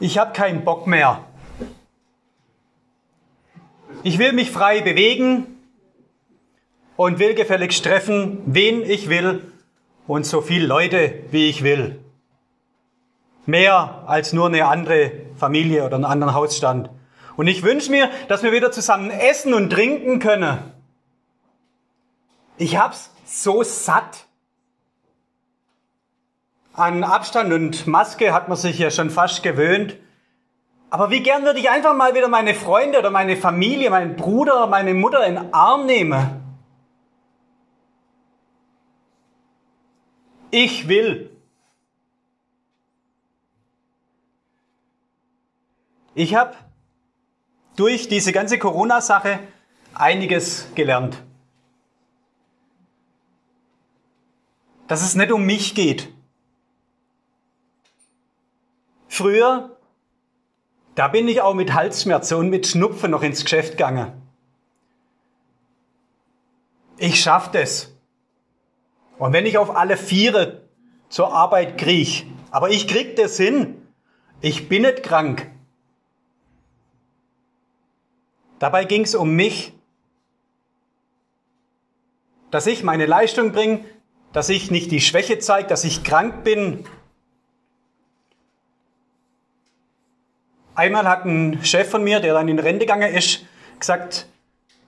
Ich habe keinen Bock mehr. Ich will mich frei bewegen und will gefälligst treffen, wen ich will und so viele Leute, wie ich will. Mehr als nur eine andere Familie oder einen anderen Hausstand. Und ich wünsche mir, dass wir wieder zusammen essen und trinken können. Ich hab's so satt. An Abstand und Maske hat man sich ja schon fast gewöhnt. Aber wie gern würde ich einfach mal wieder meine Freunde oder meine Familie, meinen Bruder, meine Mutter in Arm nehmen. Ich will. Ich habe durch diese ganze Corona-Sache einiges gelernt. Dass es nicht um mich geht. Früher, da bin ich auch mit Halsschmerzen und mit Schnupfen noch ins Geschäft gegangen. Ich schaff das. Und wenn ich auf alle Viere zur Arbeit kriech, aber ich krieg das hin, ich bin nicht krank. Dabei ging es um mich, dass ich meine Leistung bringe, dass ich nicht die Schwäche zeige, dass ich krank bin. Einmal hat ein Chef von mir, der dann in Rente gegangen ist, gesagt,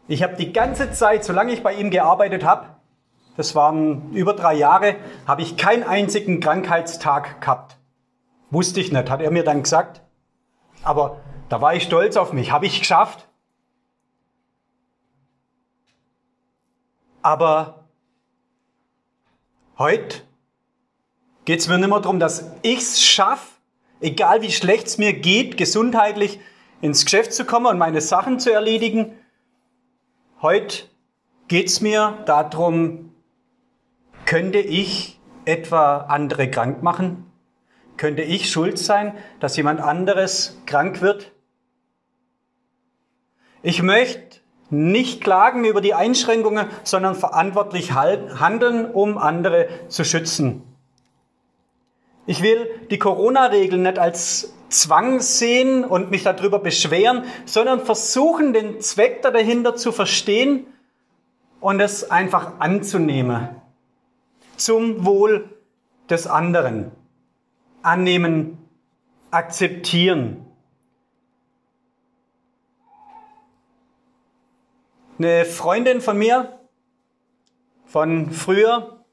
ich habe die ganze Zeit, solange ich bei ihm gearbeitet habe, das waren über drei Jahre, habe ich keinen einzigen Krankheitstag gehabt. Wusste ich nicht, hat er mir dann gesagt. Aber da war ich stolz auf mich, habe ich geschafft. Aber heute geht es mir nicht mehr darum, dass ich es schaffe, egal wie schlecht es mir geht, gesundheitlich ins Geschäft zu kommen und meine Sachen zu erledigen. Heute geht es mir darum, könnte ich etwa andere krank machen? Könnte ich schuld sein, dass jemand anderes krank wird? Ich möchte nicht klagen über die Einschränkungen, sondern verantwortlich handeln, um andere zu schützen. Ich will die Corona-Regeln nicht als Zwang sehen und mich darüber beschweren, sondern versuchen, den Zweck dahinter zu verstehen und es einfach anzunehmen zum Wohl des anderen. Annehmen, akzeptieren. Eine Freundin von mir, von früher,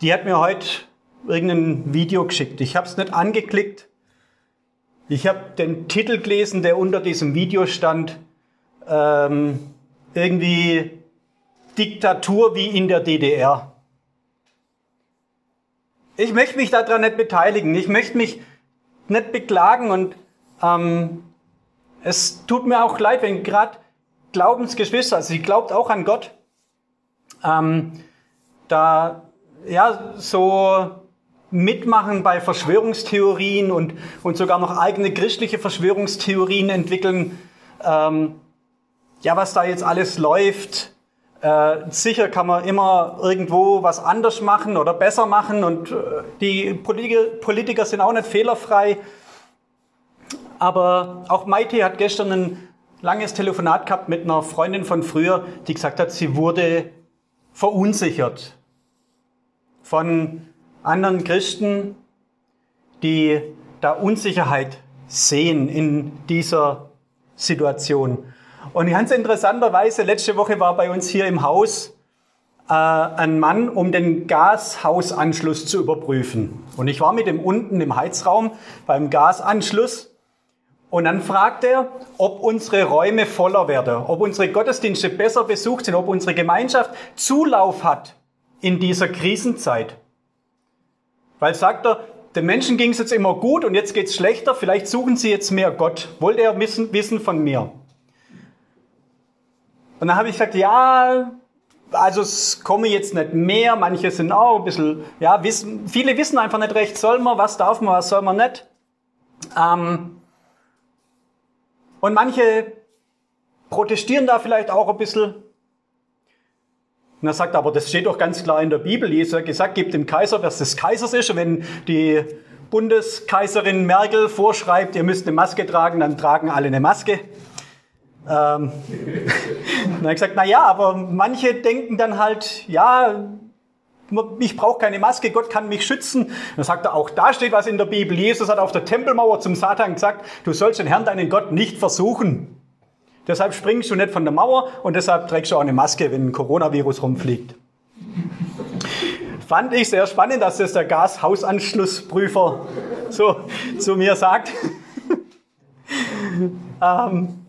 die hat mir heute irgendein Video geschickt. Ich habe es nicht angeklickt. Ich habe den Titel gelesen, der unter diesem Video stand. Ähm, irgendwie Diktatur wie in der DDR. Ich möchte mich daran nicht beteiligen. Ich möchte mich nicht beklagen und ähm, es tut mir auch leid, wenn gerade Glaubensgeschwister, also sie glaubt auch an Gott, ähm, da ja so mitmachen bei Verschwörungstheorien und, und sogar noch eigene christliche Verschwörungstheorien entwickeln. Ähm, ja, was da jetzt alles läuft, äh, sicher kann man immer irgendwo was anders machen oder besser machen und äh, die Politiker, sind auch nicht fehlerfrei. Aber auch Maite hat gestern ein langes Telefonat gehabt mit einer Freundin von früher, die gesagt hat, sie wurde verunsichert von anderen Christen, die da Unsicherheit sehen in dieser Situation. Und ganz interessanterweise, letzte Woche war bei uns hier im Haus äh, ein Mann, um den Gashausanschluss zu überprüfen. Und ich war mit ihm unten im Heizraum beim Gasanschluss. Und dann fragt er, ob unsere Räume voller werden, ob unsere Gottesdienste besser besucht sind, ob unsere Gemeinschaft Zulauf hat in dieser Krisenzeit. Weil sagt er, den Menschen ging es jetzt immer gut und jetzt geht es schlechter, vielleicht suchen sie jetzt mehr Gott. Wollte er wissen, wissen von mir. Und dann habe ich gesagt, ja, also es komme jetzt nicht mehr, manche sind auch ein bisschen, ja, wissen, viele wissen einfach nicht recht, soll man, was darf man, was soll man nicht. Ähm, und manche protestieren da vielleicht auch ein bisschen. Und er sagt, aber das steht doch ganz klar in der Bibel. Jesus hat gesagt, gibt dem Kaiser, was des Kaisers ist. Und wenn die Bundeskaiserin Merkel vorschreibt, ihr müsst eine Maske tragen, dann tragen alle eine Maske. Ähm, dann ich gesagt, na ja, aber manche denken dann halt, ja, ich brauche keine Maske, Gott kann mich schützen. Dann sagt er, auch da steht was in der Bibel. Jesus hat auf der Tempelmauer zum Satan gesagt, du sollst den Herrn, deinen Gott, nicht versuchen. Deshalb springst du nicht von der Mauer und deshalb trägst du auch eine Maske, wenn ein Coronavirus rumfliegt. Fand ich sehr spannend, dass das der Gashausanschlussprüfer so zu mir sagt. ähm,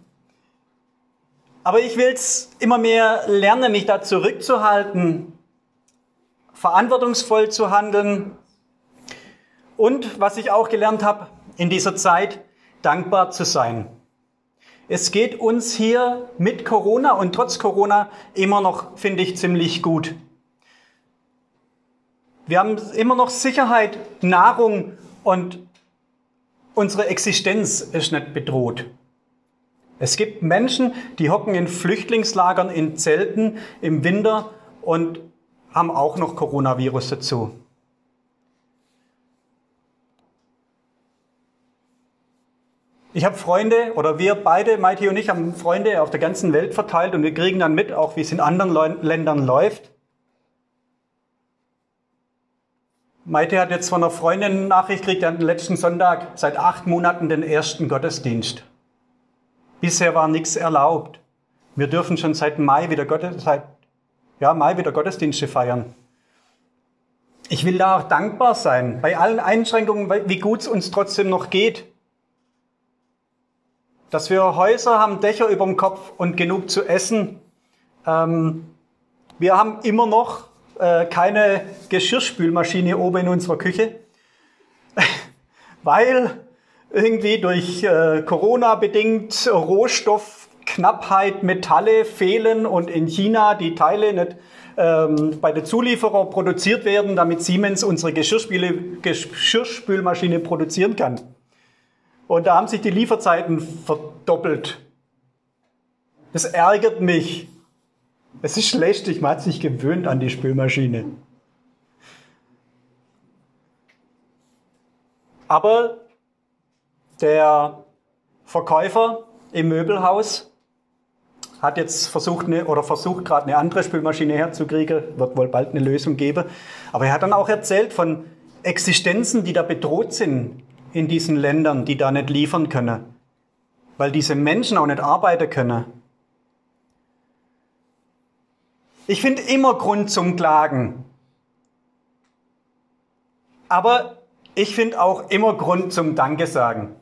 aber ich will es immer mehr lernen, mich da zurückzuhalten, verantwortungsvoll zu handeln und, was ich auch gelernt habe in dieser Zeit, dankbar zu sein. Es geht uns hier mit Corona und trotz Corona immer noch, finde ich, ziemlich gut. Wir haben immer noch Sicherheit, Nahrung und unsere Existenz ist nicht bedroht. Es gibt Menschen, die hocken in Flüchtlingslagern, in Zelten im Winter und haben auch noch Coronavirus dazu. Ich habe Freunde, oder wir beide, Maiti und ich, haben Freunde auf der ganzen Welt verteilt und wir kriegen dann mit, auch wie es in anderen Ländern läuft. Maite hat jetzt von einer Freundin Nachricht gekriegt, die hat letzten Sonntag seit acht Monaten den ersten Gottesdienst. Bisher war nichts erlaubt. Wir dürfen schon seit Mai wieder, Gottes, seit, ja, Mai wieder Gottesdienste feiern. Ich will da auch dankbar sein, bei allen Einschränkungen, wie gut es uns trotzdem noch geht. Dass wir Häuser haben, Dächer über dem Kopf und genug zu essen. Ähm, wir haben immer noch äh, keine Geschirrspülmaschine oben in unserer Küche, weil irgendwie durch äh, Corona bedingt Rohstoffknappheit, Metalle fehlen und in China die Teile nicht ähm, bei den Zulieferern produziert werden, damit Siemens unsere Geschirrspülmaschine produzieren kann. Und da haben sich die Lieferzeiten verdoppelt. Das ärgert mich. Es ist schlecht, man hat sich gewöhnt an die Spülmaschine. Aber der Verkäufer im Möbelhaus hat jetzt versucht eine, oder versucht gerade eine andere Spülmaschine herzukriegen, wird wohl bald eine Lösung geben. Aber er hat dann auch erzählt von Existenzen, die da bedroht sind in diesen Ländern, die da nicht liefern können, weil diese Menschen auch nicht arbeiten können. Ich finde immer Grund zum Klagen. Aber ich finde auch immer Grund zum Danke sagen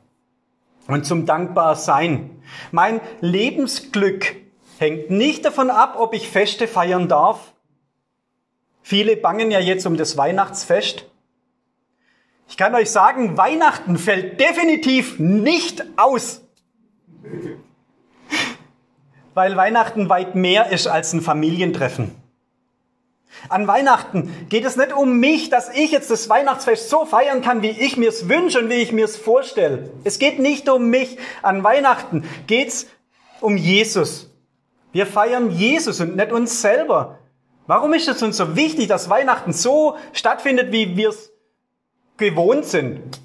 und zum Dankbarsein. Mein Lebensglück hängt nicht davon ab, ob ich Feste feiern darf. Viele bangen ja jetzt um das Weihnachtsfest. Ich kann euch sagen, Weihnachten fällt definitiv nicht aus. Weil Weihnachten weit mehr ist als ein Familientreffen. An Weihnachten geht es nicht um mich, dass ich jetzt das Weihnachtsfest so feiern kann, wie ich mir es wünsche und wie ich mir es vorstelle. Es geht nicht um mich. An Weihnachten geht es um Jesus. Wir feiern Jesus und nicht uns selber. Warum ist es uns so wichtig, dass Weihnachten so stattfindet, wie wir es gewohnt sind?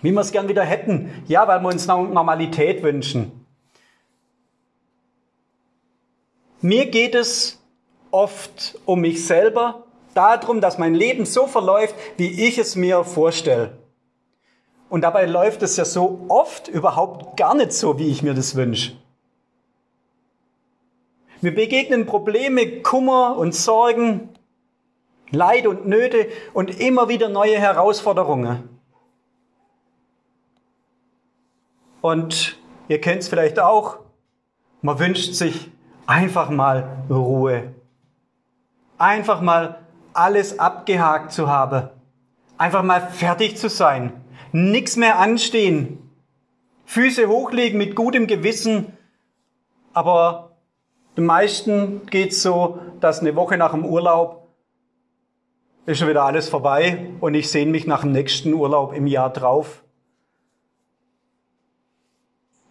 Wie wir es gern wieder hätten? Ja, weil wir uns Normalität wünschen. Mir geht es oft um mich selber, darum, dass mein Leben so verläuft, wie ich es mir vorstelle. Und dabei läuft es ja so oft überhaupt gar nicht so, wie ich mir das wünsche. Wir begegnen Probleme, Kummer und Sorgen, Leid und Nöte und immer wieder neue Herausforderungen. Und ihr kennt es vielleicht auch, man wünscht sich einfach mal Ruhe einfach mal alles abgehakt zu haben. Einfach mal fertig zu sein. Nichts mehr anstehen. Füße hochlegen mit gutem Gewissen. Aber den meisten geht's so, dass eine Woche nach dem Urlaub ist schon wieder alles vorbei und ich sehne mich nach dem nächsten Urlaub im Jahr drauf.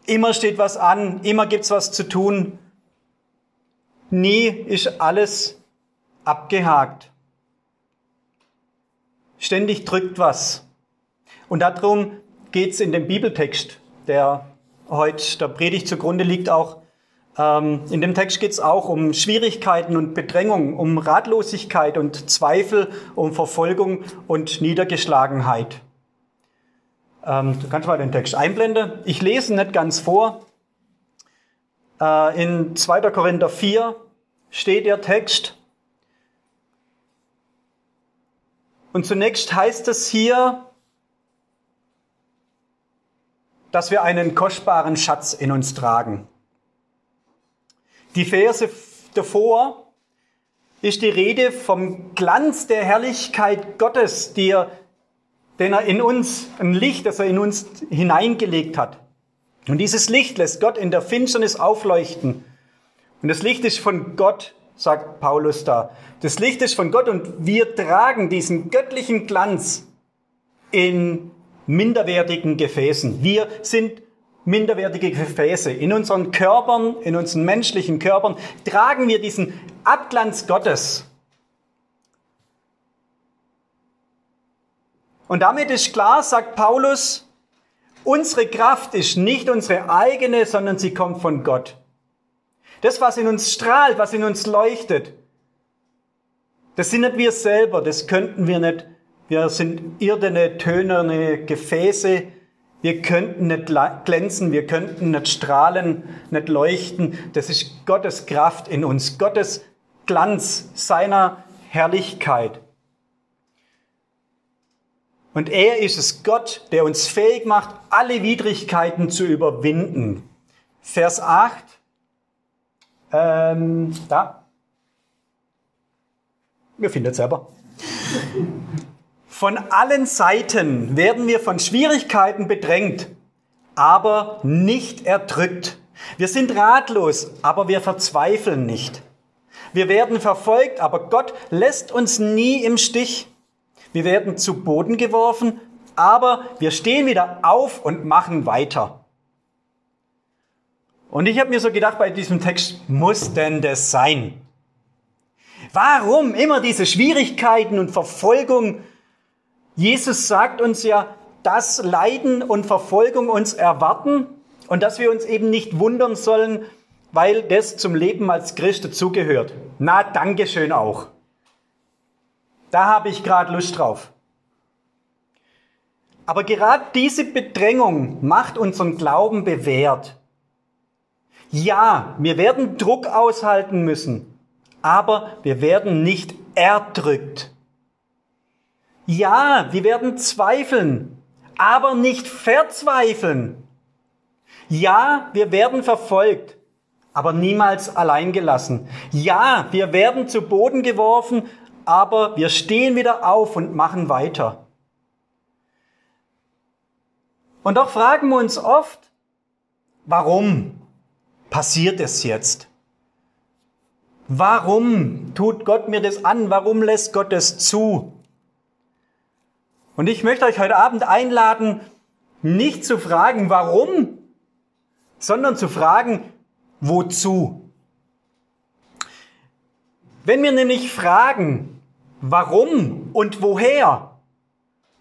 Immer steht was an, immer gibt's was zu tun. Nie ist alles abgehakt. Ständig drückt was. Und darum geht es in dem Bibeltext, der heute der Predigt zugrunde liegt, auch. Ähm, in dem Text geht es auch um Schwierigkeiten und Bedrängung, um Ratlosigkeit und Zweifel, um Verfolgung und Niedergeschlagenheit. Ähm, du kannst mal den Text einblenden. Ich lese nicht ganz vor. Äh, in 2. Korinther 4 steht der Text. Und zunächst heißt es hier, dass wir einen kostbaren Schatz in uns tragen. Die Verse davor ist die Rede vom Glanz der Herrlichkeit Gottes, die er, den er in uns, ein Licht, das er in uns hineingelegt hat. Und dieses Licht lässt Gott in der Finsternis aufleuchten. Und das Licht ist von Gott, sagt Paulus da. Das Licht ist von Gott und wir tragen diesen göttlichen Glanz in minderwertigen Gefäßen. Wir sind minderwertige Gefäße. In unseren Körpern, in unseren menschlichen Körpern tragen wir diesen Abglanz Gottes. Und damit ist klar, sagt Paulus, unsere Kraft ist nicht unsere eigene, sondern sie kommt von Gott. Das, was in uns strahlt, was in uns leuchtet, das sind nicht wir selber, das könnten wir nicht wir sind irdene, tönerne Gefäße. Wir könnten nicht glänzen, wir könnten nicht strahlen, nicht leuchten. Das ist Gottes Kraft in uns, Gottes Glanz seiner Herrlichkeit. Und er ist es Gott, der uns fähig macht, alle Widrigkeiten zu überwinden. Vers 8. Ähm, da. Wir finden es selber. Von allen Seiten werden wir von Schwierigkeiten bedrängt, aber nicht erdrückt. Wir sind ratlos, aber wir verzweifeln nicht. Wir werden verfolgt, aber Gott lässt uns nie im Stich. Wir werden zu Boden geworfen, aber wir stehen wieder auf und machen weiter. Und ich habe mir so gedacht bei diesem Text, muss denn das sein? Warum immer diese Schwierigkeiten und Verfolgung Jesus sagt uns ja, dass Leiden und Verfolgung uns erwarten und dass wir uns eben nicht wundern sollen, weil das zum Leben als Christ dazugehört. Na, Dankeschön auch. Da habe ich gerade Lust drauf. Aber gerade diese Bedrängung macht unseren Glauben bewährt. Ja, wir werden Druck aushalten müssen, aber wir werden nicht erdrückt. Ja, wir werden zweifeln, aber nicht verzweifeln. Ja, wir werden verfolgt, aber niemals allein gelassen. Ja, wir werden zu Boden geworfen, aber wir stehen wieder auf und machen weiter. Und doch fragen wir uns oft, warum passiert es jetzt? Warum tut Gott mir das an? Warum lässt Gott es zu? Und ich möchte euch heute Abend einladen, nicht zu fragen, warum, sondern zu fragen, wozu. Wenn wir nämlich fragen, warum und woher,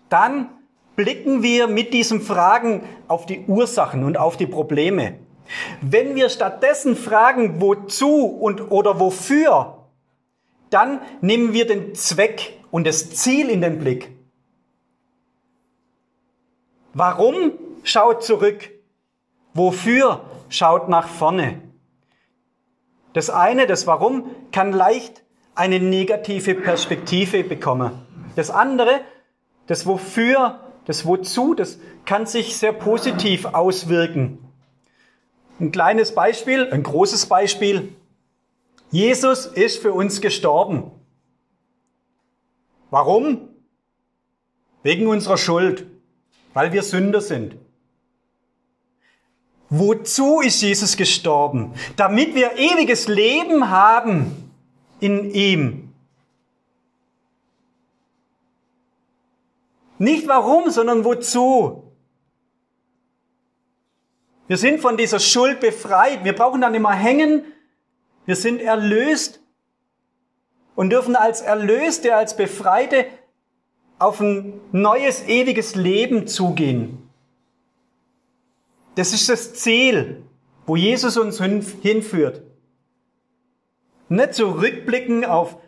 dann blicken wir mit diesen Fragen auf die Ursachen und auf die Probleme. Wenn wir stattdessen fragen, wozu und oder wofür, dann nehmen wir den Zweck und das Ziel in den Blick. Warum schaut zurück? Wofür schaut nach vorne? Das eine, das Warum, kann leicht eine negative Perspektive bekommen. Das andere, das Wofür, das Wozu, das kann sich sehr positiv auswirken. Ein kleines Beispiel, ein großes Beispiel. Jesus ist für uns gestorben. Warum? Wegen unserer Schuld weil wir Sünder sind. Wozu ist Jesus gestorben? Damit wir ewiges Leben haben in ihm. Nicht warum, sondern wozu. Wir sind von dieser Schuld befreit. Wir brauchen dann immer hängen. Wir sind erlöst und dürfen als Erlöste, als Befreite auf ein neues, ewiges Leben zugehen. Das ist das Ziel, wo Jesus uns hinführt. Nicht zurückblicken auf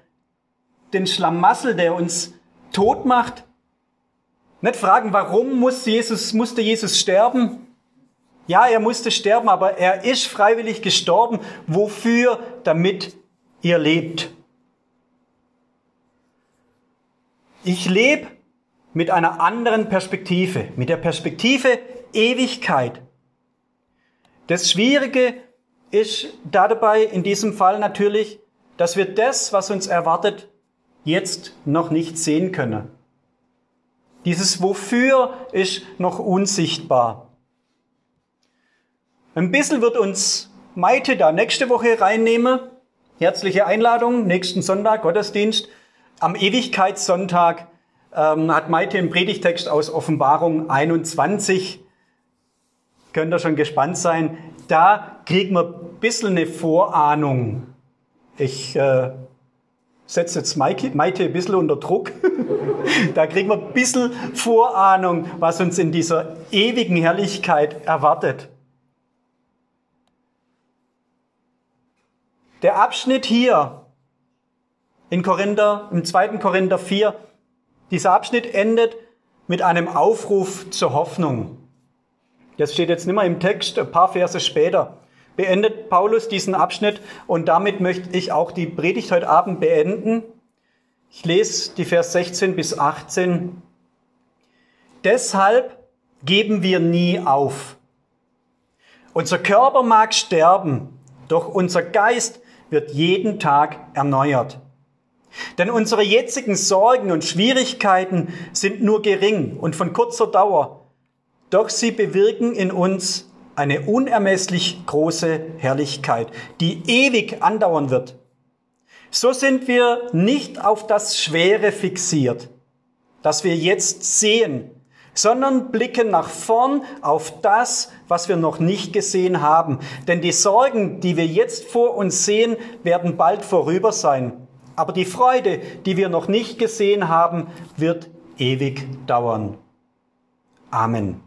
den Schlamassel, der uns tot macht. Nicht fragen, warum muss Jesus, musste Jesus sterben? Ja, er musste sterben, aber er ist freiwillig gestorben. Wofür? Damit ihr lebt. Ich lebe mit einer anderen Perspektive, mit der Perspektive Ewigkeit. Das Schwierige ist dabei in diesem Fall natürlich, dass wir das, was uns erwartet, jetzt noch nicht sehen können. Dieses Wofür ist noch unsichtbar. Ein bisschen wird uns Maite da nächste Woche reinnehmen. Herzliche Einladung, nächsten Sonntag, Gottesdienst. Am Ewigkeitssonntag ähm, hat Maite einen Predigtext aus Offenbarung 21. Könnt ihr schon gespannt sein. Da kriegen wir ein bisschen eine Vorahnung. Ich äh, setze jetzt Maite, Maite ein bisschen unter Druck. da kriegen wir ein bisschen Vorahnung, was uns in dieser ewigen Herrlichkeit erwartet. Der Abschnitt hier in Korinther, im 2. Korinther 4, dieser Abschnitt endet mit einem Aufruf zur Hoffnung. Das steht jetzt nicht mehr im Text, ein paar Verse später beendet Paulus diesen Abschnitt und damit möchte ich auch die Predigt heute Abend beenden. Ich lese die Vers 16 bis 18. Deshalb geben wir nie auf. Unser Körper mag sterben, doch unser Geist wird jeden Tag erneuert. Denn unsere jetzigen Sorgen und Schwierigkeiten sind nur gering und von kurzer Dauer, doch sie bewirken in uns eine unermesslich große Herrlichkeit, die ewig andauern wird. So sind wir nicht auf das Schwere fixiert, das wir jetzt sehen, sondern blicken nach vorn auf das, was wir noch nicht gesehen haben. Denn die Sorgen, die wir jetzt vor uns sehen, werden bald vorüber sein. Aber die Freude, die wir noch nicht gesehen haben, wird ewig dauern. Amen.